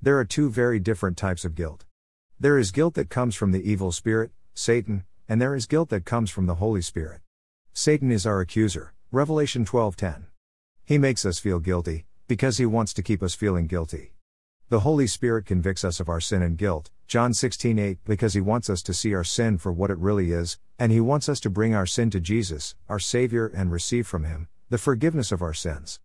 There are two very different types of guilt. There is guilt that comes from the evil spirit, Satan, and there is guilt that comes from the Holy Spirit. Satan is our accuser, Revelation 12:10. He makes us feel guilty because he wants to keep us feeling guilty. The Holy Spirit convicts us of our sin and guilt, John 16:8, because he wants us to see our sin for what it really is, and he wants us to bring our sin to Jesus, our savior, and receive from him the forgiveness of our sins.